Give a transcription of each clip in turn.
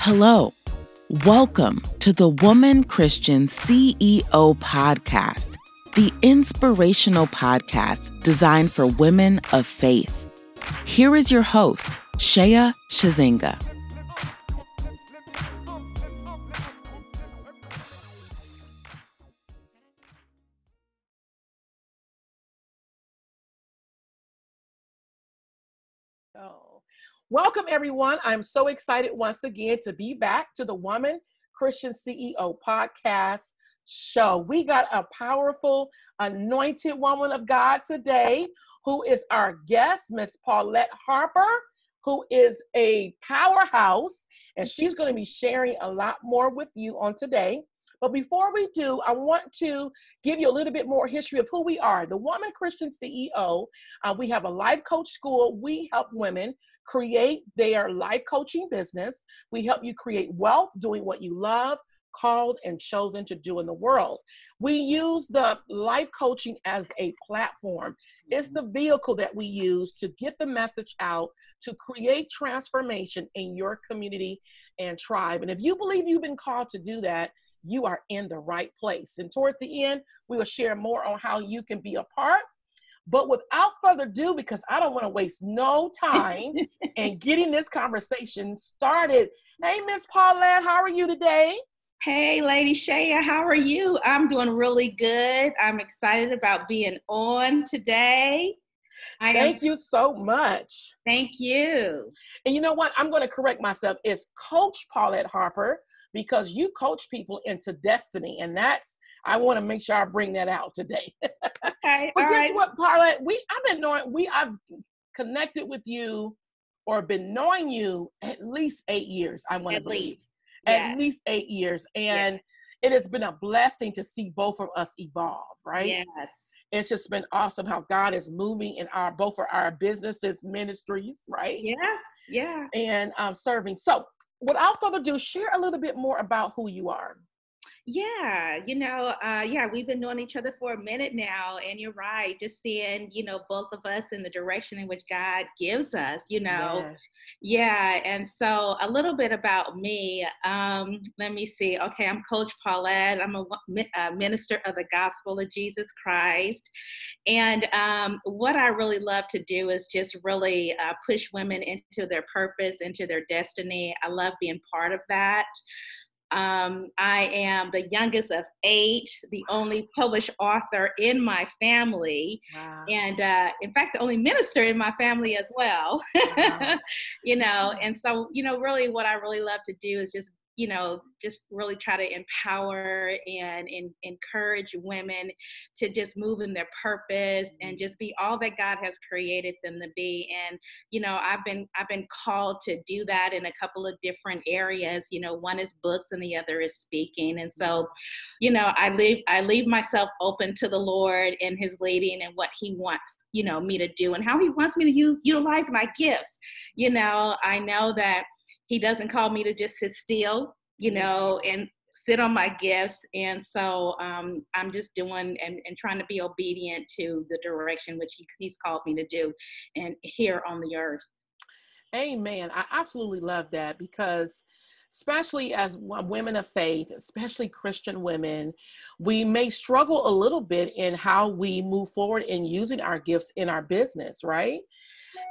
Hello. Welcome to the Woman Christian CEO podcast, the inspirational podcast designed for women of faith. Here is your host, Shea Shazinga. Welcome, everyone. I'm so excited once again to be back to the Woman Christian CEO podcast show. We got a powerful, anointed woman of God today who is our guest, Miss Paulette Harper, who is a powerhouse, and she's going to be sharing a lot more with you on today. But before we do, I want to give you a little bit more history of who we are. The Woman Christian CEO, uh, we have a life coach school. We help women create their life coaching business. We help you create wealth doing what you love, called and chosen to do in the world. We use the life coaching as a platform. It's the vehicle that we use to get the message out to create transformation in your community and tribe. And if you believe you've been called to do that, you are in the right place. And towards the end, we will share more on how you can be a part but without further ado, because I don't want to waste no time in getting this conversation started. Hey, Miss Paulette, how are you today? Hey, Lady Shea, how are you? I'm doing really good. I'm excited about being on today. I Thank am, you so much. Thank you. And you know what? I'm going to correct myself. It's Coach Paulette Harper because you coach people into destiny. And that's, I want to make sure I bring that out today. okay. but guess right. what, Paulette? We, I've been knowing, we, I've connected with you or been knowing you at least eight years, I want to believe. At least eight years. And it has been a blessing to see both of us evolve, right? Yes. It's just been awesome how God is moving in our both for our businesses, ministries, right? Yes. Yeah. And um, serving. So without further ado, share a little bit more about who you are. Yeah, you know, uh, yeah, we've been knowing each other for a minute now, and you're right. Just seeing, you know, both of us in the direction in which God gives us, you know. Yes. Yeah, and so a little bit about me. Um, let me see. Okay, I'm Coach Paulette. I'm a, a minister of the gospel of Jesus Christ, and um, what I really love to do is just really uh, push women into their purpose, into their destiny. I love being part of that. Um, I am the youngest of eight, the only published author in my family, wow. and uh, in fact, the only minister in my family as well. Wow. you know, and so you know, really, what I really love to do is just you know, just really try to empower and, and encourage women to just move in their purpose and mm-hmm. just be all that God has created them to be. And, you know, I've been I've been called to do that in a couple of different areas. You know, one is books and the other is speaking. And so, mm-hmm. you know, I leave I leave myself open to the Lord and his leading and what he wants, you know, me to do and how he wants me to use utilize my gifts. You know, I know that he doesn't call me to just sit still, you know, and sit on my gifts. And so um, I'm just doing and, and trying to be obedient to the direction which he, he's called me to do and here on the earth. Amen. I absolutely love that because especially as women of faith, especially Christian women, we may struggle a little bit in how we move forward in using our gifts in our business, right?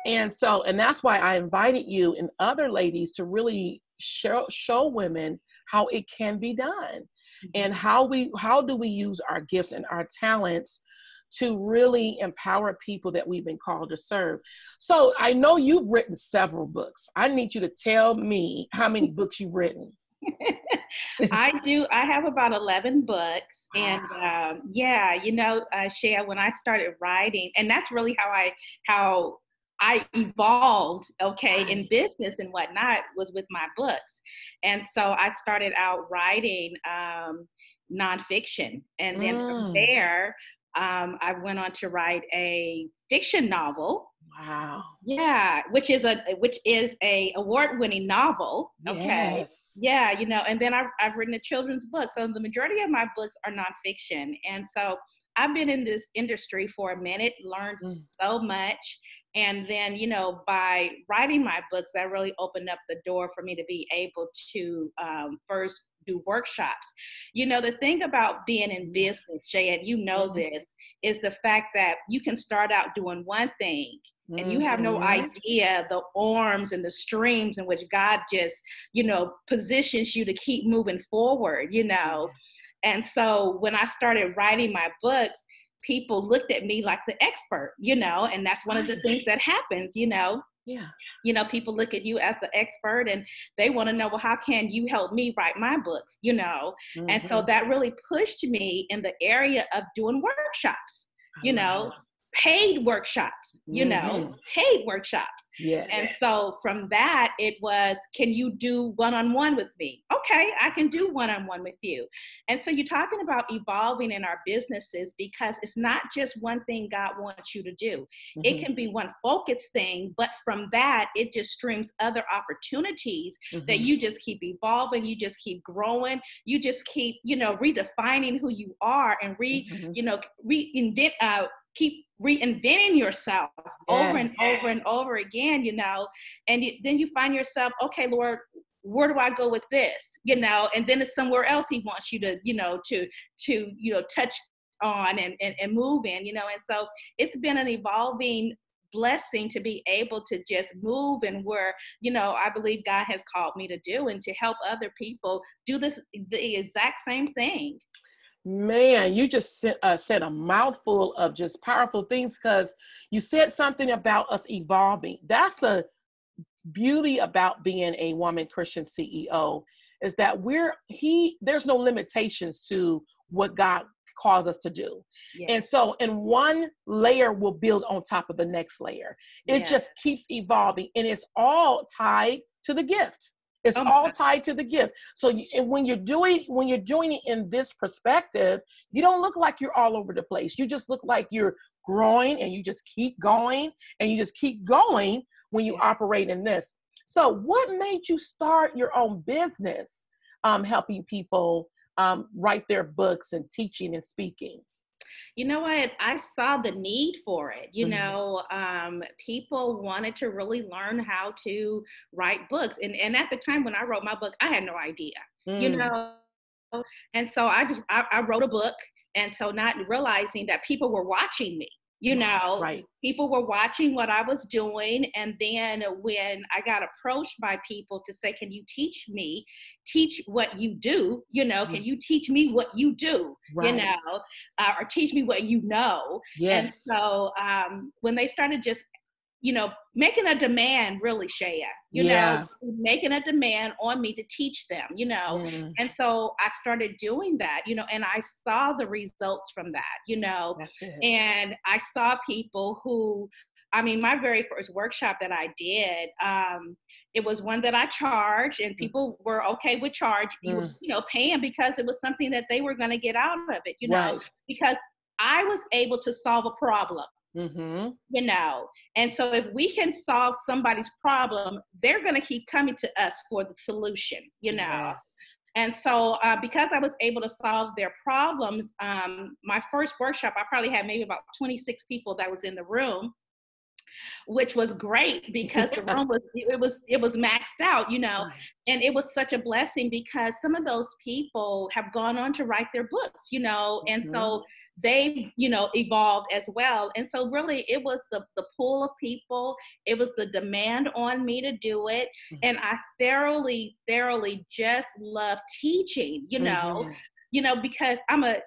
And so, and that's why I invited you and other ladies to really show show women how it can be done mm-hmm. and how we how do we use our gifts and our talents to really empower people that we've been called to serve. So I know you've written several books. I need you to tell me how many books you've written. I do. I have about 11 books. And um, yeah, you know, uh, Shea, when I started writing, and that's really how I, how I evolved, okay, in business and whatnot was with my books. And so I started out writing um, nonfiction. And then mm. from there, um, I went on to write a fiction novel. Wow. Yeah, which is a which is a award-winning novel. Okay. Yes. Yeah, you know, and then I've I've written a children's book. So the majority of my books are nonfiction. And so I've been in this industry for a minute, learned mm. so much, And then, you know, by writing my books, that really opened up the door for me to be able to um, first do workshops. You know, the thing about being in business, Shea, and you know mm-hmm. this, is the fact that you can start out doing one thing and you have no mm-hmm. idea the arms and the streams in which God just, you know, positions you to keep moving forward, you know. And so when I started writing my books, people looked at me like the expert, you know, and that's one of the things that happens, you know. Yeah. You know, people look at you as the expert and they want to know, well, how can you help me write my books, you know? Mm-hmm. And so mm-hmm. that really pushed me in the area of doing workshops, you know, paid workshops, you mm-hmm. know, paid workshops. Yes. And so from that, it was, can you do one on one with me? Okay, I can do one on one with you. And so you're talking about evolving in our businesses because it's not just one thing God wants you to do. Mm-hmm. It can be one focused thing, but from that, it just streams other opportunities mm-hmm. that you just keep evolving, you just keep growing, you just keep, you know, redefining who you are and re, mm-hmm. you know, reinvent, uh, keep reinventing yourself yes, over and over and over again, you know, and you, then you find yourself, okay, Lord, where do I go with this? You know, and then it's somewhere else he wants you to, you know, to, to, you know, touch on and, and, and move in, you know, and so it's been an evolving blessing to be able to just move and where you know i believe god has called me to do and to help other people do this the exact same thing Man, you just said, uh, said a mouthful of just powerful things because you said something about us evolving. That's the beauty about being a woman Christian CEO is that we're he there's no limitations to what God calls us to do. Yes. And so and one layer will build on top of the next layer. It yes. just keeps evolving and it's all tied to the gift. It's oh all tied to the gift. So you, when you're doing when you're doing it in this perspective, you don't look like you're all over the place. You just look like you're growing and you just keep going and you just keep going when you yeah. operate in this. So what made you start your own business um, helping people um, write their books and teaching and speaking? You know what i saw the need for it you mm-hmm. know um, people wanted to really learn how to write books and, and at the time when i wrote my book i had no idea mm. you know and so i just I, I wrote a book and so not realizing that people were watching me you know right people were watching what i was doing and then when i got approached by people to say can you teach me teach what you do you know can mm. you teach me what you do right. you know uh, or teach me what you know yes. and so um, when they started just you know, making a demand really, Shaya, you yeah. know, making a demand on me to teach them, you know. Mm. And so I started doing that, you know, and I saw the results from that, you know. And I saw people who, I mean, my very first workshop that I did, um, it was one that I charged, and mm. people were okay with charge, you, mm. you know, paying because it was something that they were going to get out of it, you know, because I was able to solve a problem. Mm-hmm. You know, and so if we can solve somebody's problem, they're going to keep coming to us for the solution, you know. Yes. And so, uh, because I was able to solve their problems, um, my first workshop, I probably had maybe about 26 people that was in the room, which was great because the room was it was it was maxed out, you know. And it was such a blessing because some of those people have gone on to write their books, you know, and mm-hmm. so they you know evolved as well and so really it was the the pool of people it was the demand on me to do it mm-hmm. and i thoroughly thoroughly just love teaching you know mm-hmm. you know because i'm a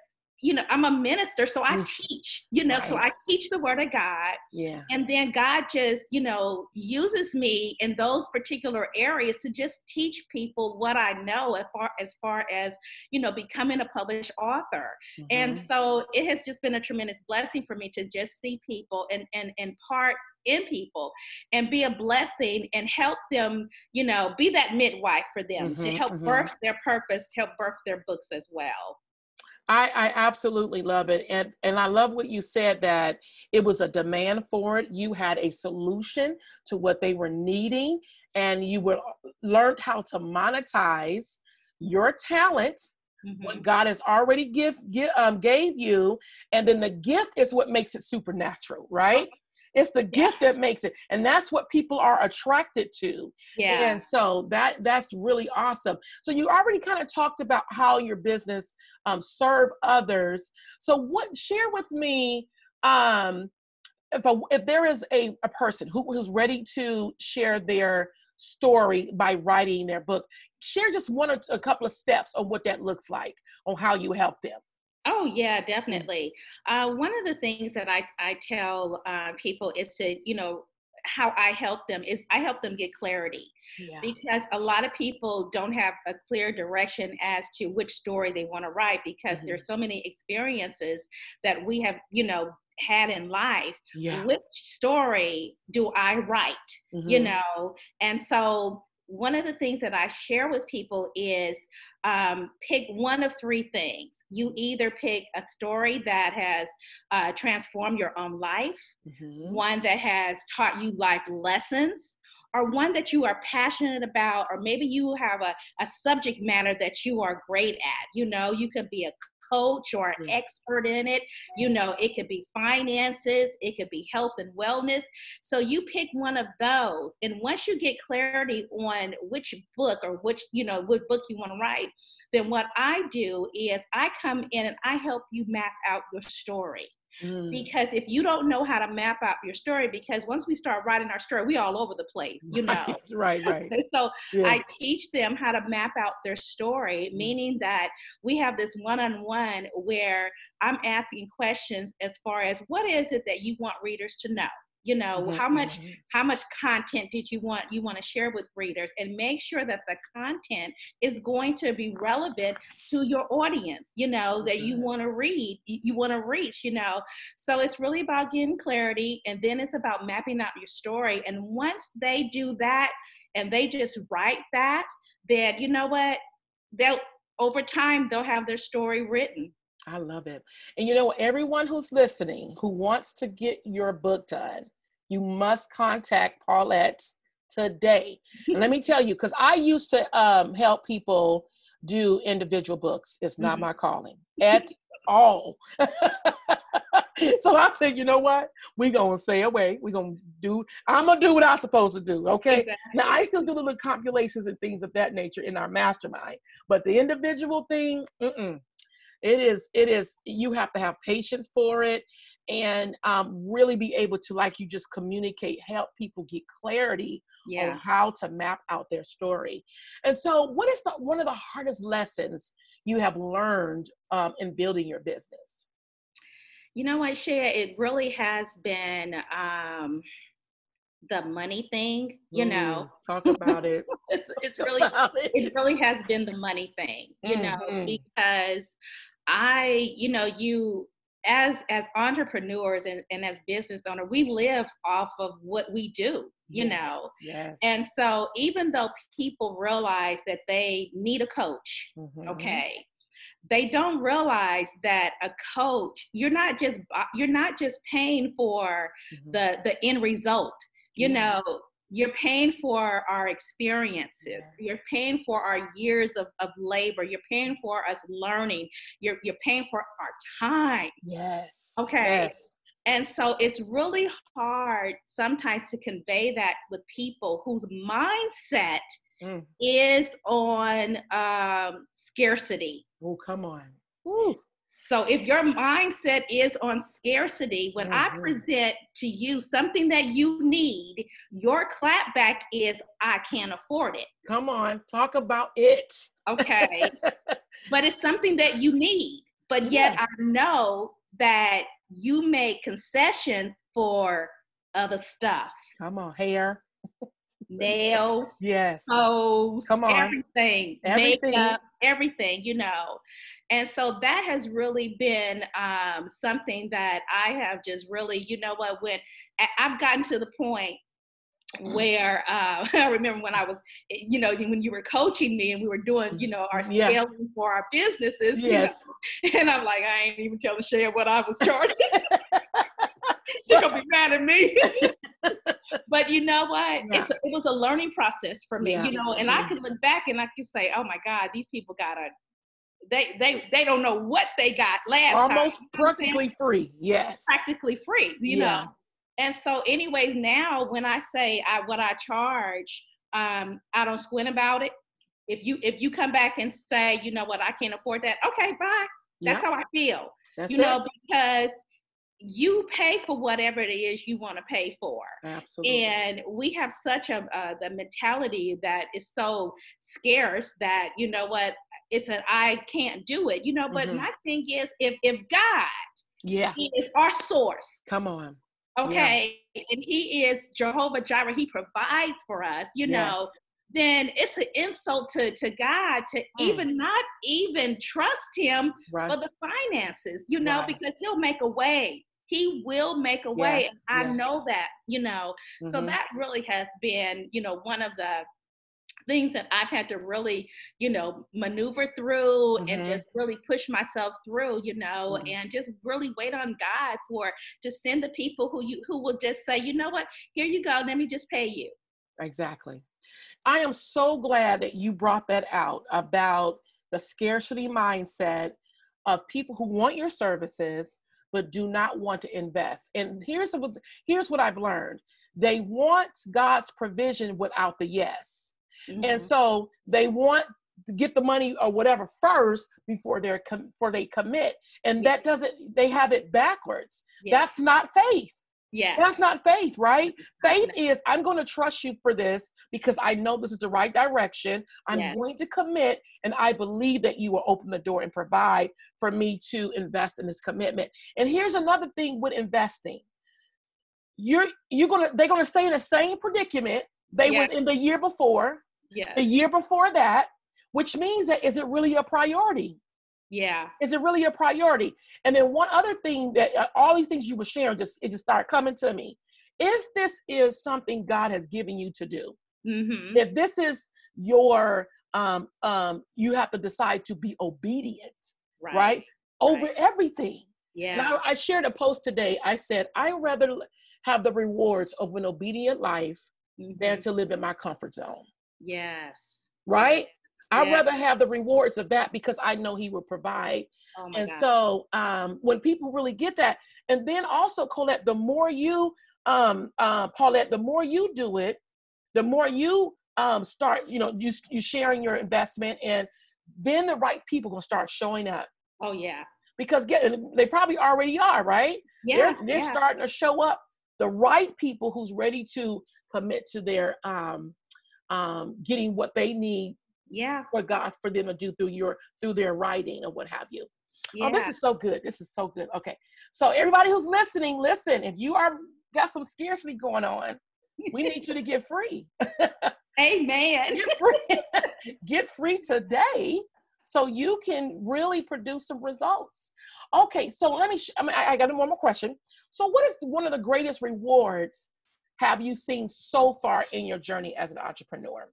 you know, I'm a minister, so I mm. teach, you know, right. so I teach the word of God. Yeah. And then God just, you know, uses me in those particular areas to just teach people what I know as far as far as, you know, becoming a published author. Mm-hmm. And so it has just been a tremendous blessing for me to just see people and and and part in people and be a blessing and help them, you know, be that midwife for them mm-hmm, to help mm-hmm. birth their purpose, help birth their books as well. I, I absolutely love it. And, and I love what you said that it was a demand for it. You had a solution to what they were needing, and you were learned how to monetize your talent Mm-hmm. what God has already give, give um, gave you, and then the gift is what makes it supernatural, right? It's the gift that makes it. And that's what people are attracted to. Yeah. And so that that's really awesome. So you already kind of talked about how your business um, serve others. So what share with me um if a, if there is a, a person who, who's ready to share their story by writing their book, share just one or a couple of steps on what that looks like, on how you help them. Oh yeah, definitely. Uh, one of the things that I I tell uh, people is to you know how I help them is I help them get clarity. Yeah. Because a lot of people don't have a clear direction as to which story they want to write because mm-hmm. there's so many experiences that we have, you know, had in life. Yeah. Which story do I write? Mm-hmm. You know, and so one of the things that I share with people is um, pick one of three things. You either pick a story that has uh, transformed your own life, mm-hmm. one that has taught you life lessons, or one that you are passionate about, or maybe you have a, a subject matter that you are great at. You know, you could be a coach or an expert in it. You know, it could be finances, it could be health and wellness. So you pick one of those. And once you get clarity on which book or which, you know, what book you want to write, then what I do is I come in and I help you map out your story. Mm. Because if you don't know how to map out your story, because once we start writing our story, we all over the place, you know. right, right. so yeah. I teach them how to map out their story, mm. meaning that we have this one-on-one where I'm asking questions as far as what is it that you want readers to know? You know mm-hmm, how much mm-hmm. how much content did you want you want to share with readers and make sure that the content is going to be relevant to your audience you know that you want to read you, you want to reach you know. So it's really about getting clarity and then it's about mapping out your story and once they do that and they just write that then you know what they'll over time they'll have their story written I love it. And you know, everyone who's listening who wants to get your book done, you must contact Paulette today. let me tell you, because I used to um, help people do individual books. It's not mm-hmm. my calling at all. so I said, you know what? We're gonna stay away. We're gonna do, I'm gonna do what I'm supposed to do. Okay. Exactly. Now I still do the little compilations and things of that nature in our mastermind. But the individual thing, mm-mm, it is it is you have to have patience for it and um, really be able to like you just communicate help people get clarity yeah. on how to map out their story and so what is the one of the hardest lessons you have learned um, in building your business you know what Shea, it really has been um, the money thing you mm, know talk about it it's, it's really it. it. really has been the money thing you mm-hmm. know because I, you know, you as as entrepreneurs and, and as business owner, we live off of what we do, you yes, know. Yes. And so even though people realize that they need a coach, mm-hmm. okay, they don't realize that a coach you're not just you're not just paying for mm-hmm. the the end result you yes. know you're paying for our experiences yes. you're paying for our years of, of labor you're paying for us learning you're, you're paying for our time yes okay yes. and so it's really hard sometimes to convey that with people whose mindset mm. is on um, scarcity oh come on Ooh. So if your mindset is on scarcity, when mm-hmm. I present to you something that you need, your clapback is I can't afford it. Come on, talk about it. Okay. but it's something that you need. But yet yes. I know that you make concessions for other stuff. Come on, hair. Nails, yes, clothes, come on, everything, everything, makeup, everything, you know. And so that has really been um, something that I have just really, you know what, when I've gotten to the point where uh, I remember when I was, eh, you know, when you were coaching me and we were doing, you know, our scaling yeah. for our businesses. Yes. You know? And I'm like, I ain't even telling Shea what I was charging. She's gonna be mad at me. but you know what? Yeah. A, it was a learning process for me, yeah. you know, and I can look back and I can say, oh my God, these people got a they they they don't know what they got last almost time. practically free yes practically free you yeah. know and so, anyways, now when I say I, what I charge, um, I don't squint about it. If you if you come back and say, you know what, I can't afford that, okay, bye. That's how I feel. That's you it. know, because you pay for whatever it is you want to pay for. Absolutely. And we have such a uh, the mentality that is so scarce that you know what it's an I can't do it. You know, but mm-hmm. my thing is if if God yeah is our source. Come on. Okay, yeah. and He is Jehovah Jireh. He provides for us. You yes. know, then it's an insult to, to God to mm. even not even trust him right. for the finances, you know, right. because he'll make a way. He will make a way. Yes, I yes. know that, you know. Mm-hmm. So that really has been, you know, one of the things that I've had to really, you know, maneuver through mm-hmm. and just really push myself through, you know, mm-hmm. and just really wait on God for to send the people who you who will just say, you know what, here you go, let me just pay you. Exactly. I am so glad that you brought that out about the scarcity mindset of people who want your services but do not want to invest. And here's what here's what I've learned. They want God's provision without the yes. Mm-hmm. And so they want to get the money or whatever first before they're com- before they commit. And that doesn't they have it backwards. Yes. That's not faith. Yeah. That's not faith, right? Faith is I'm going to trust you for this because I know this is the right direction. I'm yes. going to commit and I believe that you will open the door and provide for me to invest in this commitment. And here's another thing with investing. You're you're going to they're going to stay in the same predicament they yes. was in the year before. Yeah. The year before that, which means that is it really a priority? Yeah. Is it really a priority? And then one other thing that uh, all these things you were sharing just it just started coming to me. If this is something God has given you to do, mm-hmm. if this is your um um you have to decide to be obedient, right? right? Over right. everything. Yeah. Now, I shared a post today. I said I rather have the rewards of an obedient life mm-hmm. than to live in my comfort zone. Yes. Right? I'd rather have the rewards of that because I know he will provide. Oh and God. so um, when people really get that, and then also Colette, the more you, um, uh, Paulette, the more you do it, the more you um, start, you know, you you sharing your investment, and then the right people gonna start showing up. Oh yeah. Because get, they probably already are, right? Yeah. They're, they're yeah. starting to show up. The right people who's ready to commit to their um, um, getting what they need yeah. for god for them to do through your through their writing or what have you. Yeah. oh this is so good. This is so good. Okay. So everybody who's listening listen if you are got some scarcity going on we need you to get free. Amen. Get free. Get free today so you can really produce some results. Okay. So let me sh- I, mean, I, I got one more question. So what is one of the greatest rewards have you seen so far in your journey as an entrepreneur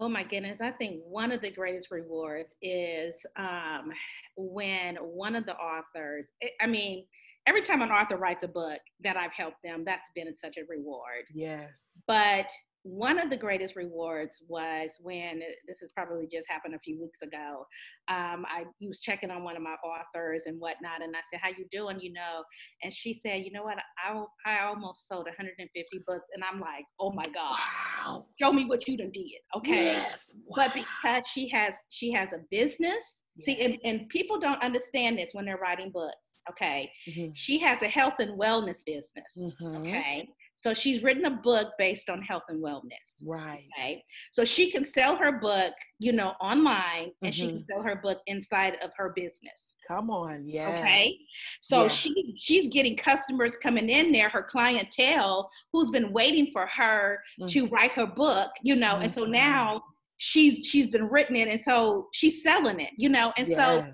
Oh my goodness. I think one of the greatest rewards is um, when one of the authors, eh, I mean, every time an author writes a book that I've helped them, that's been such a reward. Yes. But one of the greatest rewards was when this has probably just happened a few weeks ago. Um, I was checking on one of my authors and whatnot, and I said, "How you doing?" You know, and she said, "You know what? I I almost sold 150 books," and I'm like, "Oh my god! Wow. Show me what you done did." Okay. Yes. Wow. But because she has she has a business. Yes. See, and, and people don't understand this when they're writing books. Okay. Mm-hmm. She has a health and wellness business. Mm-hmm. Okay. So she's written a book based on health and wellness. Right. Okay. So she can sell her book, you know, online and mm-hmm. she can mm-hmm. sell her book inside of her business. Come on, yeah. Okay. So yeah. she's she's getting customers coming in there, her clientele who's been waiting for her mm-hmm. to write her book, you know, mm-hmm. and so mm-hmm. now she's she's been written it and so she's selling it, you know, and yes. so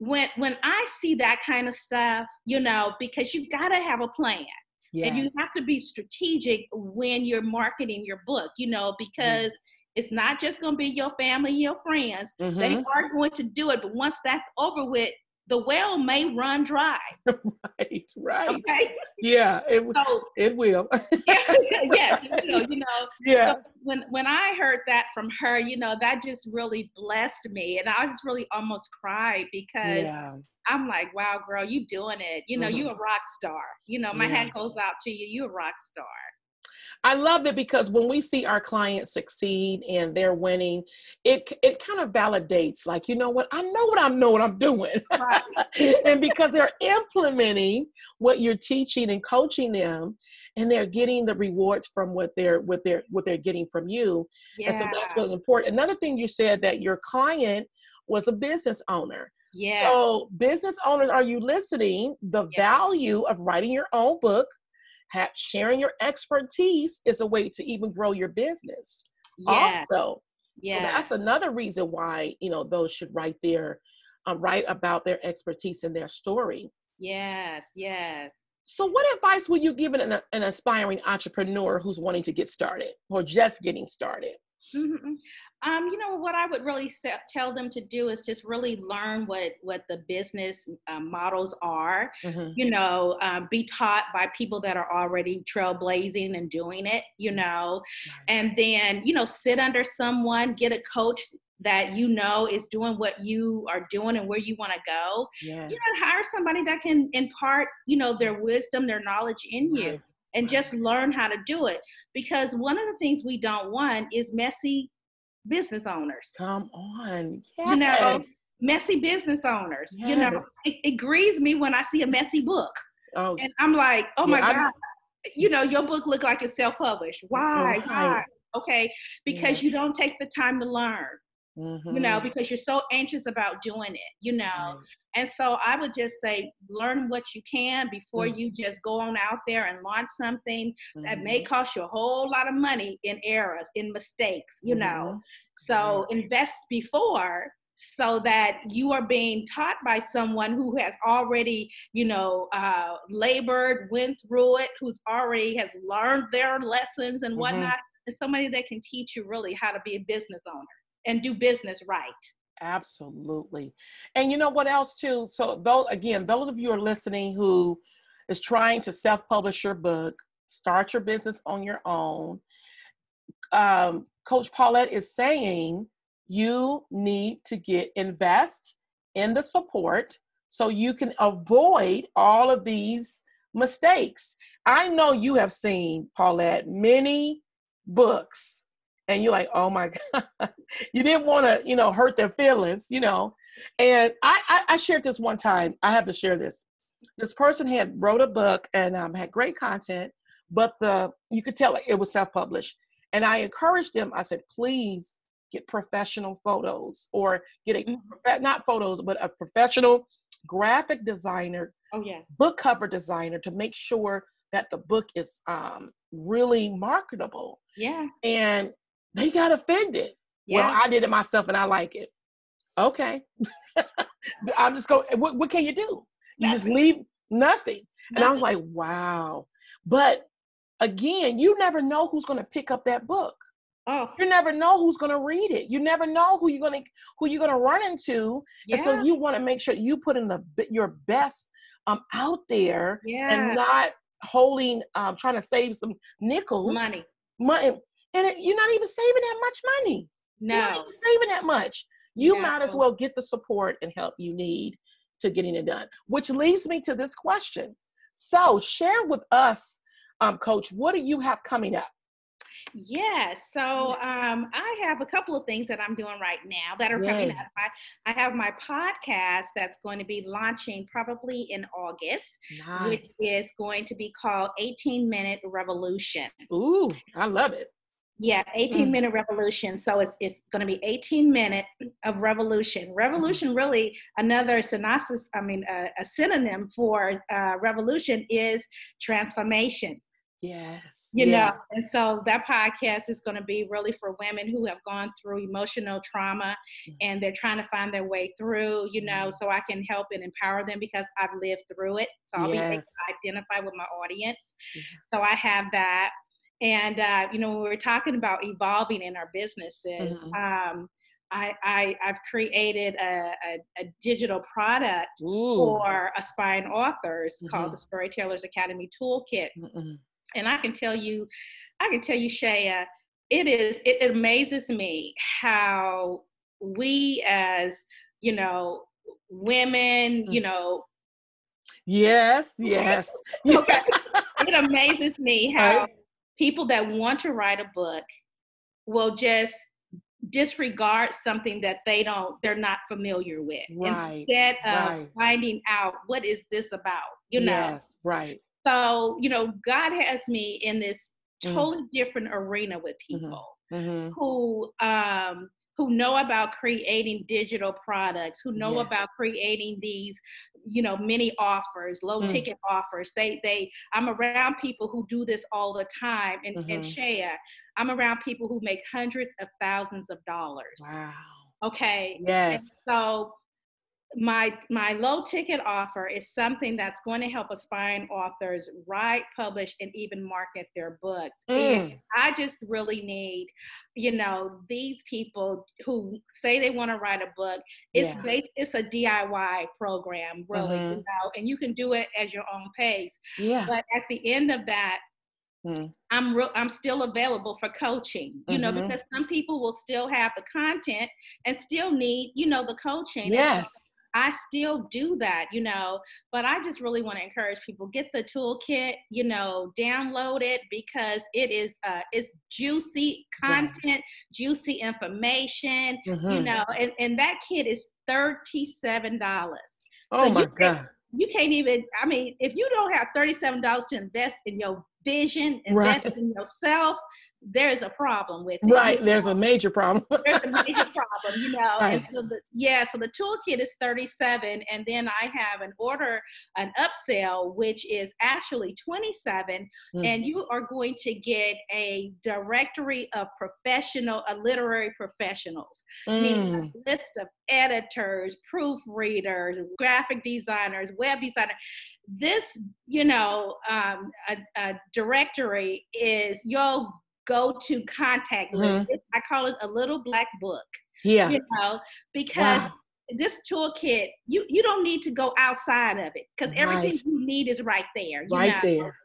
when when I see that kind of stuff, you know, because you've got to have a plan. Yes. And you have to be strategic when you're marketing your book, you know, because mm-hmm. it's not just going to be your family and your friends. Mm-hmm. They are going to do it. But once that's over with, the well may run dry. right, right. Okay. Yeah, it, so, it will. yeah, yes, it will, you know. Yeah. So when when I heard that from her, you know, that just really blessed me. And I just really almost cried because yeah. I'm like, wow, girl, you doing it. You know, mm-hmm. you a rock star. You know, my yeah. hat goes out to you. You a rock star. I love it because when we see our clients succeed and they're winning, it it kind of validates, like, you know what, I know what I know what I'm doing. Right. and because they're implementing what you're teaching and coaching them, and they're getting the rewards from what they're what they're what they're getting from you. Yeah. And so that's what's important. Another thing you said that your client was a business owner. Yeah. So business owners, are you listening? The yeah. value of writing your own book sharing your expertise is a way to even grow your business. Yeah. Also, yeah. So that's another reason why you know those should write their um, write about their expertise and their story. Yes. Yes. So, what advice would you give an, an aspiring entrepreneur who's wanting to get started or just getting started? Mm-hmm. Um, you know what I would really tell them to do is just really learn what what the business uh, models are. Mm-hmm. You know, um, be taught by people that are already trailblazing and doing it. You know, right. and then you know sit under someone, get a coach that you know is doing what you are doing and where you want to go. Yeah. You know, hire somebody that can impart you know their wisdom, their knowledge in right. you. And right. just learn how to do it. Because one of the things we don't want is messy business owners. Come on. Yes. You know, messy business owners. Yes. You know, it, it, grieves me when I see a messy book. Oh. And I'm like, oh yeah, my I'm, God, you know, your book look like it's self-published. Why? Right. Why? Okay. Because yeah. you don't take the time to learn. Mm-hmm. You know, because you're so anxious about doing it, you know. Right. And so I would just say, learn what you can before mm-hmm. you just go on out there and launch something mm-hmm. that may mm-hmm. cost you a whole lot of money in errors, in mistakes, you know. Mm-hmm. So invest before so that you are being taught by someone who has already, you know, uh, labored, went through it, who's already has learned their lessons and mm-hmm. whatnot, and somebody that can teach you really how to be a business owner and do business right. Absolutely. And you know what else too? So though again, those of you are listening who is trying to self-publish your book, start your business on your own. Um, Coach Paulette is saying you need to get invest in the support so you can avoid all of these mistakes. I know you have seen Paulette many books and you're like, oh my God, you didn't want to, you know, hurt their feelings, you know. And I, I, I, shared this one time. I have to share this. This person had wrote a book and um, had great content, but the you could tell it was self-published. And I encouraged them. I said, please get professional photos or get a mm-hmm. not photos, but a professional graphic designer, oh yeah, book cover designer to make sure that the book is um, really marketable. Yeah. And they got offended. Yeah. Well, I did it myself and I like it. Okay. I'm just going, what, what can you do? You nothing. just leave nothing. nothing. And I was like, wow. But again, you never know who's going to pick up that book. Oh. You never know who's going to read it. You never know who you're going to who you're going to run into. Yeah. And so you want to make sure you put in the your best um out there yeah. and not holding um trying to save some nickels. Money. Money and it, you're not even saving that much money. No, you're not even saving that much. You no. might as well get the support and help you need to getting it done. Which leads me to this question. So, share with us, um, Coach, what do you have coming up? Yes. So um, I have a couple of things that I'm doing right now that are coming up. I, I, have my podcast that's going to be launching probably in August, nice. which is going to be called 18 Minute Revolution. Ooh, I love it. Yeah, 18 mm. minute revolution. So it's, it's going to be 18 minute of revolution. Mm-hmm. Revolution, really, another synopsis, I mean, a, a synonym for uh, revolution is transformation. Yes. You yeah. know, and so that podcast is going to be really for women who have gone through emotional trauma mm-hmm. and they're trying to find their way through, you know, mm-hmm. so I can help and empower them because I've lived through it. So I'll yes. be able to identify with my audience. Mm-hmm. So I have that. And, uh, you know, when we were talking about evolving in our businesses, mm-hmm. um, I, I have created a, a, a, digital product Ooh. for aspiring authors mm-hmm. called the Storytellers Academy Toolkit. mm And I can tell you, I can tell you, Shaya, it is it, amazes me how we as you know women, mm. you know. Yes, yes. okay. it amazes me how people that want to write a book will just disregard something that they don't they're not familiar with right, instead of right. finding out what is this about you know yes right so you know god has me in this mm. totally mm. different arena with mm-hmm. people mm-hmm. who um who know about creating digital products who know yes. about creating these you know many offers low mm. ticket offers they they i'm around people who do this all the time and, mm-hmm. and share i'm around people who make hundreds of thousands of dollars wow okay yes and so my my low ticket offer is something that's going to help aspiring authors write publish and even market their books mm. and i just really need you know these people who say they want to write a book it's yeah. based, it's a diy program really mm-hmm. you know and you can do it as your own pace yeah but at the end of that Mm. I'm real, I'm still available for coaching, you mm-hmm. know, because some people will still have the content and still need, you know, the coaching. Yes. I still do that, you know, but I just really want to encourage people get the toolkit, you know, download it because it is uh it's juicy content, juicy information, mm-hmm. you know, and, and that kit is $37. Oh so my God. You can't even, I mean, if you don't have $37 to invest in your vision, invest right. in yourself, there's a problem with it. Right, there's a major problem. there's a major problem, you know. Right. So the, yeah, so the toolkit is 37, and then I have an order, an upsell, which is actually 27, mm. and you are going to get a directory of professional, a literary professionals, mm. meaning a list of editors, proofreaders, graphic designers, web designers this you know um, a, a, directory is your go-to contact list. Mm-hmm. I call it a little black book. Yeah. You know, because wow. this toolkit, you you don't need to go outside of it because everything right. you need is right there. right know? there.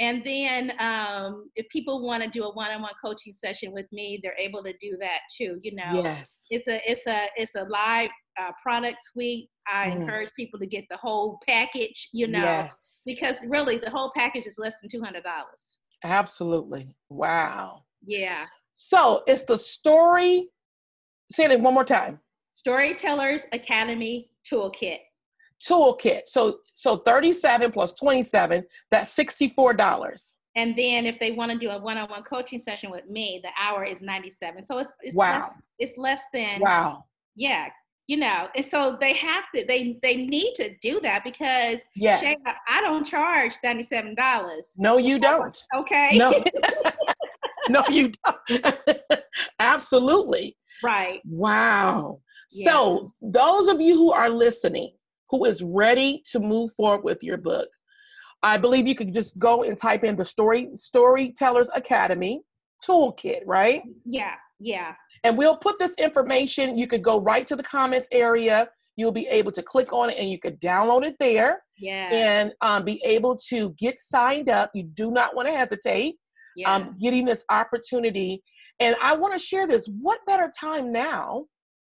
And then um, if people want to do a one-on-one coaching session with me, they're able to do that too. You know, yes, it's a it's a it's a live uh, product suite. I mm. encourage people to get the whole package. You know, yes. because really the whole package is less than two hundred dollars. Absolutely. Wow. Yeah. So it's the story. Say it one more time. Storytellers Academy Toolkit. Toolkit. So so 37 plus 27, that's $64. And then if they want to do a one-on-one coaching session with me, the hour is 97. So it's, it's wow. Less, it's less than wow. Yeah, you know and so they have to they they need to do that because yes. I don't charge $97 no you don't. okay? No. No you don't. Absolutely. Right. Wow. Yeah. so those of you who are listening who is ready to move forward with your book i believe you could just go and type in the story storytellers academy toolkit right? Yeah yeah. And we'll put this information. You could go right to the comments area. You'll be able to click on it and you could download it there. Yeah. And um, be able to get signed up. You do not want to hesitate. Yeah. Um, getting this opportunity. And I want to share this. What better time now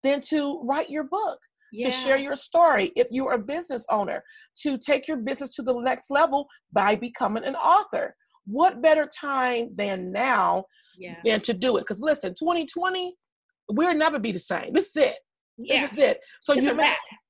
than to write your book? Yeah. to share your story if you're a business owner to take your business to the next level by becoming an author what better time than now yeah. than to do it? Because listen, 2020, we'll never be the same. This is it. Yeah. This is it. So it's you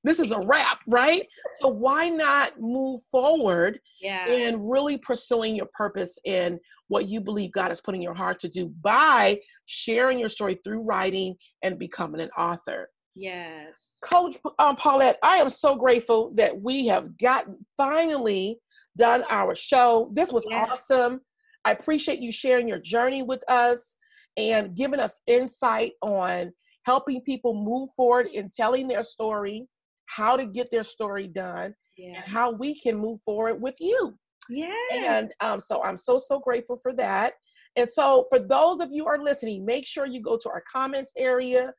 this is a wrap, right? So why not move forward yeah. in really pursuing your purpose in what you believe God is putting your heart to do by sharing your story through writing and becoming an author. Yes. Coach um, Paulette, I am so grateful that we have gotten finally done our show. This was yeah. awesome. I appreciate you sharing your journey with us and giving us insight on helping people move forward in telling their story, how to get their story done, yeah. and how we can move forward with you. Yeah. And um, so I'm so, so grateful for that. And so, for those of you are listening, make sure you go to our comments area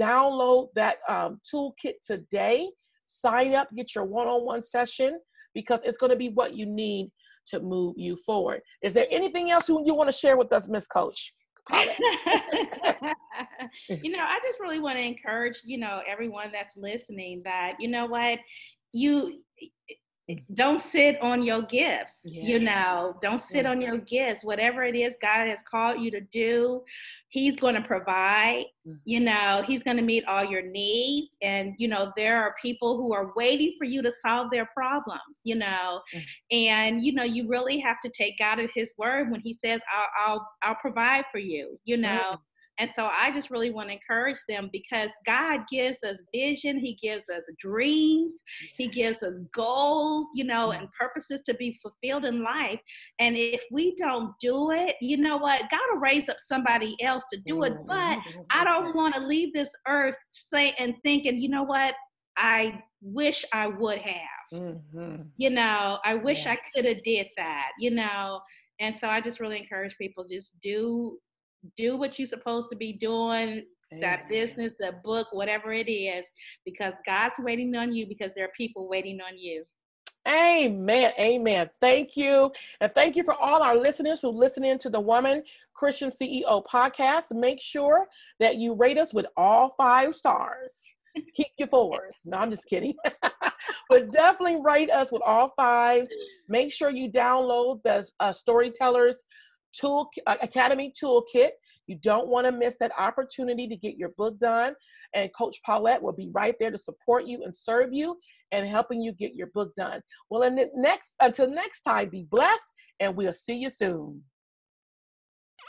download that um, toolkit today. Sign up, get your one on one session because it's going to be what you need to move you forward. Is there anything else you, you want to share with us, Miss Coach? you know, I just really want to encourage, you know, everyone that's listening that, you know what, you don't sit on your gifts yes. you know don't sit on your gifts whatever it is god has called you to do he's going to provide mm-hmm. you know he's going to meet all your needs and you know there are people who are waiting for you to solve their problems you know mm-hmm. and you know you really have to take god at his word when he says i'll i'll, I'll provide for you you know mm-hmm. And so I just really want to encourage them because God gives us vision, He gives us dreams, He gives us goals, you know, mm-hmm. and purposes to be fulfilled in life. And if we don't do it, you know what? God will raise up somebody else to do it. Mm-hmm. But mm-hmm. I don't want to leave this earth saying and thinking, you know what? I wish I would have. Mm-hmm. You know, I wish yes. I could have did that, you know. And so I just really encourage people just do do what you're supposed to be doing Amen. that business the book whatever it is because god's waiting on you because there are people waiting on you Amen. Amen. Thank you. And thank you for all our listeners who listen in to the Woman Christian CEO podcast. Make sure that you rate us with all five stars. Keep your fours. No, I'm just kidding. but definitely rate us with all fives. Make sure you download the uh, Storytellers Tool uh, Academy Toolkit. You don't want to miss that opportunity to get your book done. And Coach Paulette will be right there to support you and serve you and helping you get your book done. Well, and next until next time, be blessed, and we'll see you soon.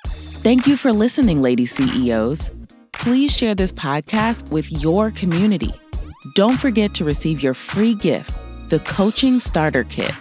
Thank you for listening, lady CEOs. Please share this podcast with your community. Don't forget to receive your free gift, the Coaching Starter Kit